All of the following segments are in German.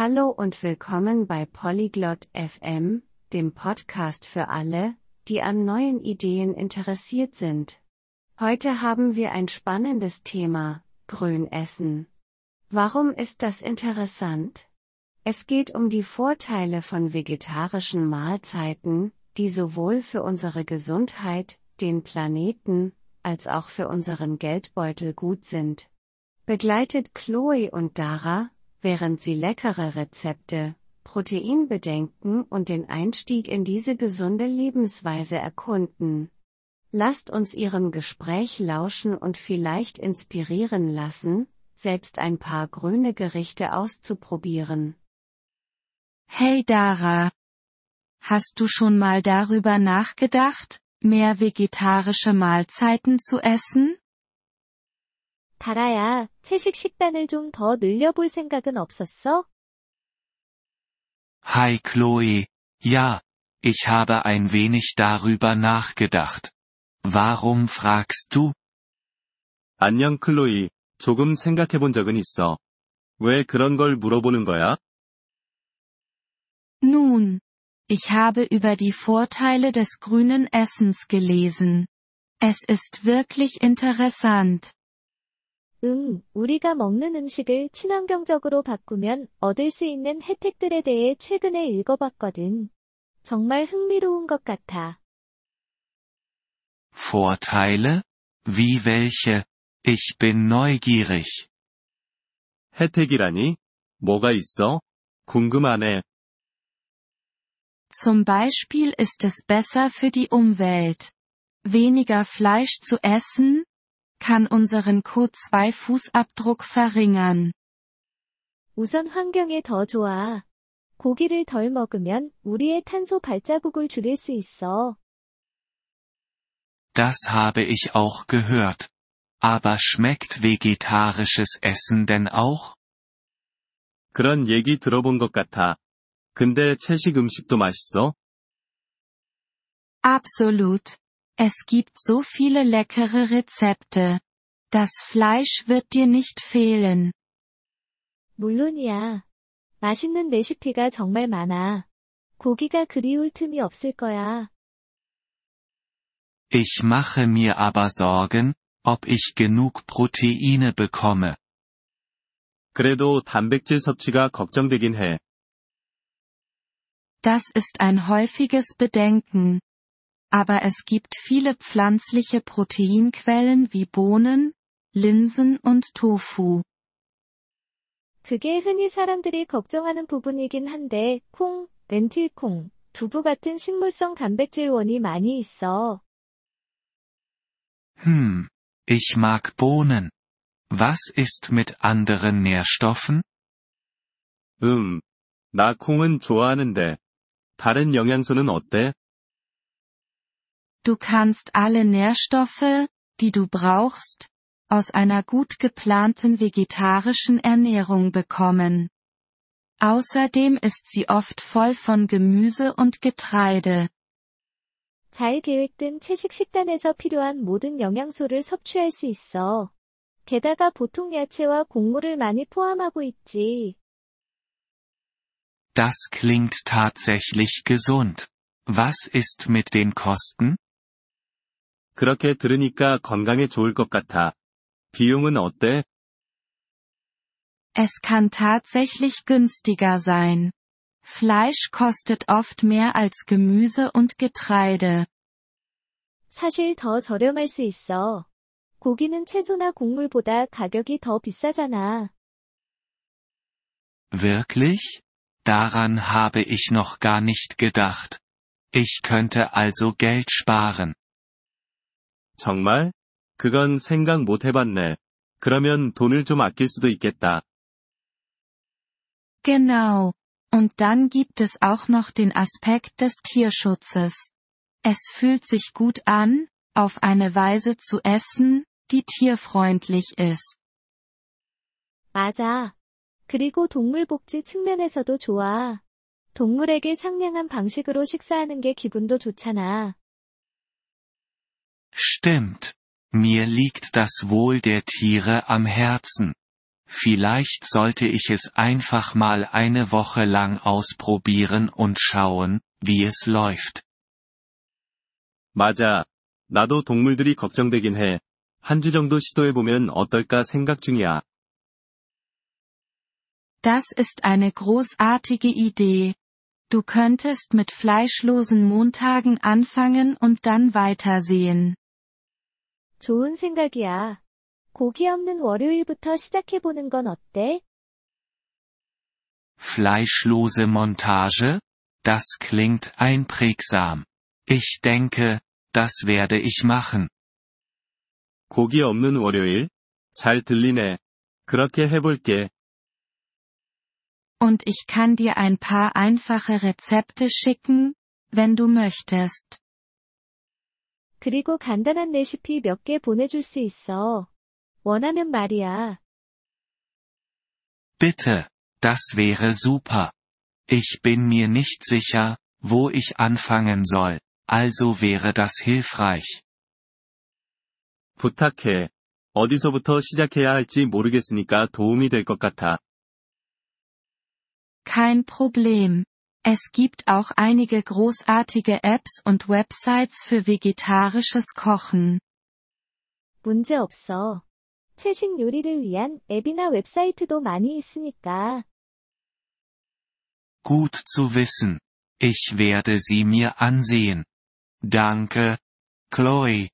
Hallo und willkommen bei Polyglot FM, dem Podcast für alle, die an neuen Ideen interessiert sind. Heute haben wir ein spannendes Thema, Grünessen. Warum ist das interessant? Es geht um die Vorteile von vegetarischen Mahlzeiten, die sowohl für unsere Gesundheit, den Planeten, als auch für unseren Geldbeutel gut sind. Begleitet Chloe und Dara, während sie leckere Rezepte, Proteinbedenken und den Einstieg in diese gesunde Lebensweise erkunden. Lasst uns Ihrem Gespräch lauschen und vielleicht inspirieren lassen, selbst ein paar grüne Gerichte auszuprobieren. Hey Dara. Hast du schon mal darüber nachgedacht, mehr vegetarische Mahlzeiten zu essen? 다라야, 채식 식단을 좀 더 늘려볼 생각은 없었어? Hi Chloe, ja, ich habe ein wenig darüber nachgedacht. Warum fragst du? 안녕 클로이, 조금 생각해 본 적은 있어. 왜 그런 걸 물어보는 거야? Nun. Ich habe über die Vorteile des grünen Essens gelesen. Es ist wirklich interessant. 응, 우리가 먹는 음식을 친환경적으로 바꾸면 얻을 수 있는 혜택들에 대해 최근에 읽어봤거든. 정말 흥미로운 것 같아. Vorteile? Wie welche? Ich bin neugierig. 혜택이라니? 뭐가 있어? 궁금하네. Zum Beispiel ist es besser für die Umwelt. Weniger Fleisch zu essen, kann unseren CO2-Fußabdruck verringern. 우선 환경에 더 좋아. 고기를 덜 먹으면 우리의 탄소 발자국을 줄일 수 있어. Das habe ich auch gehört. Aber schmeckt vegetarisches Essen denn auch? 그런 얘기 들어본 것 같아. 근데 채식 음식도 맛있어? Absolut. Es gibt so viele leckere Rezepte. Das Fleisch wird dir nicht fehlen. 물론이야. 맛있는 레시피가 정말 많아. 고기가 그리울 틈이 없을 거야. Ich mache mir aber Sorgen, ob ich genug Proteine bekomme. 그래도 단백질 섭취가 걱정되긴 해. Das ist ein häufiges Bedenken. Aber es gibt viele pflanzliche Proteinquellen wie Bohnen, Linsen und Tofu. 그게 흔히 사람들이 걱정하는 부분이긴 한데, 콩, 렌틸콩, 두부 같은 식물성 단백질원이 많이 있어. Hm, ich mag Bohnen. Was ist mit anderen Nährstoffen? 음, 나 콩은 좋아하는데. 다른 영양소는 어때? Du kannst alle Nährstoffe, die du brauchst, aus einer gut geplanten vegetarischen Ernährung bekommen. Außerdem ist sie oft voll von Gemüse und Getreide. 잘 계획된 채식 식단에서 필요한 모든 영양소를 섭취할 수 있어. 게다가 보통 야채와 곡물을 많이 포함하고 있지. Das klingt tatsächlich gesund. Was ist mit den Kosten? 그렇게 들으니까 건강에 좋을 것 같아. 비용은 어때? Es kann tatsächlich günstiger sein. Fleisch kostet oft mehr als Gemüse und Getreide. 사실 더 저렴할 수 있어. 고기는 채소나 곡물보다 가격이 더 비싸잖아. Wirklich? Daran habe ich noch gar nicht gedacht. Ich könnte also Geld sparen. 정말? 그건 생각 못 해봤네. 그러면 돈을 좀 아낄 수도 있겠다. Genau. Und dann gibt es auch noch den Aspekt des Tierschutzes. Es fühlt sich gut an, auf eine Weise zu essen, die tierfreundlich ist. 맞아. 그리고 동물복지 측면에서도 좋아. 동물에게 상냥한 방식으로 식사하는 게 기분도 좋잖아. Stimmt. Mir liegt das Wohl der Tiere am Herzen. Vielleicht sollte ich es einfach mal eine Woche lang ausprobieren und schauen, wie es läuft. 맞아. 나도 동물들이 걱정되긴 해. 한 주 정도 시도해보면 어떨까 생각 중이야. Das ist eine großartige Idee. Du könntest mit fleischlosen Montagen anfangen und dann weitersehen. 좋은 생각이야. 고기 없는 월요일부터 시작해보는 건 어때? Fleischlose Montage? Das klingt einprägsam. Ich denke, das werde ich machen. 고기 없는 월요일? 잘 들리네. 그렇게 해볼게. Und ich kann dir ein paar einfache Rezepte schicken, wenn du möchtest. 그리고 간단한 레시피 몇 개 보내줄 수 있어. 원하면 말이야. Bitte, das wäre super. Ich bin mir nicht sicher, wo ich anfangen soll, also wäre das hilfreich. 부탁해. 어디서부터 시작해야 할지 모르겠으니까 도움이 될 것 같아. Kein Problem. Es gibt auch einige großartige Apps und Websites für vegetarisches Kochen. 문제 없어. 채식 요리를 위한 앱이나 웹사이트도 많이 있으니까. Gut zu wissen. Ich werde sie mir ansehen. Danke, Chloe.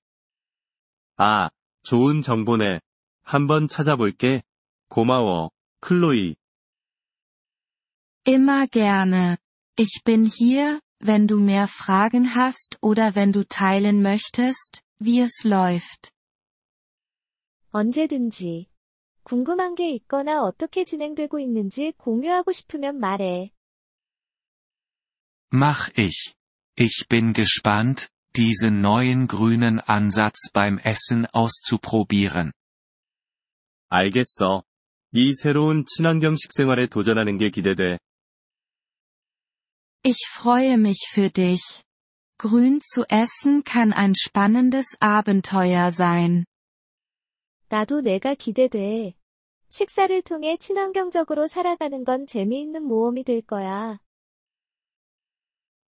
아, 좋은 정보네. 한번 찾아볼게. 고마워, 클로이. Immer gerne. Ich bin hier, wenn du mehr Fragen hast oder wenn du teilen möchtest, wie es läuft. 언제든지. 궁금한 게 있거나 어떻게 진행되고 있는지 공유하고 싶으면 말해. Mach ich. Ich bin gespannt, diesen neuen grünen Ansatz beim Essen auszuprobieren. 알겠어. 이 새로운 친환경 식생활에 도전하는 게 기대돼. Ich freue mich für dich. Grün zu essen kann ein spannendes Abenteuer sein. 나도 내가 기대돼. 식사를 통해 친환경적으로 살아가는 건 재미있는 모험이 될 거야.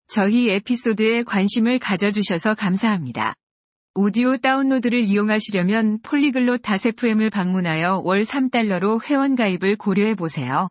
저희 에피소드에 관심을 가져주셔서 감사합니다. 오디오 다운로드를 이용하시려면 폴리글롯 다세프엠을 방문하여 월 3달러로 회원가입을 고려해보세요.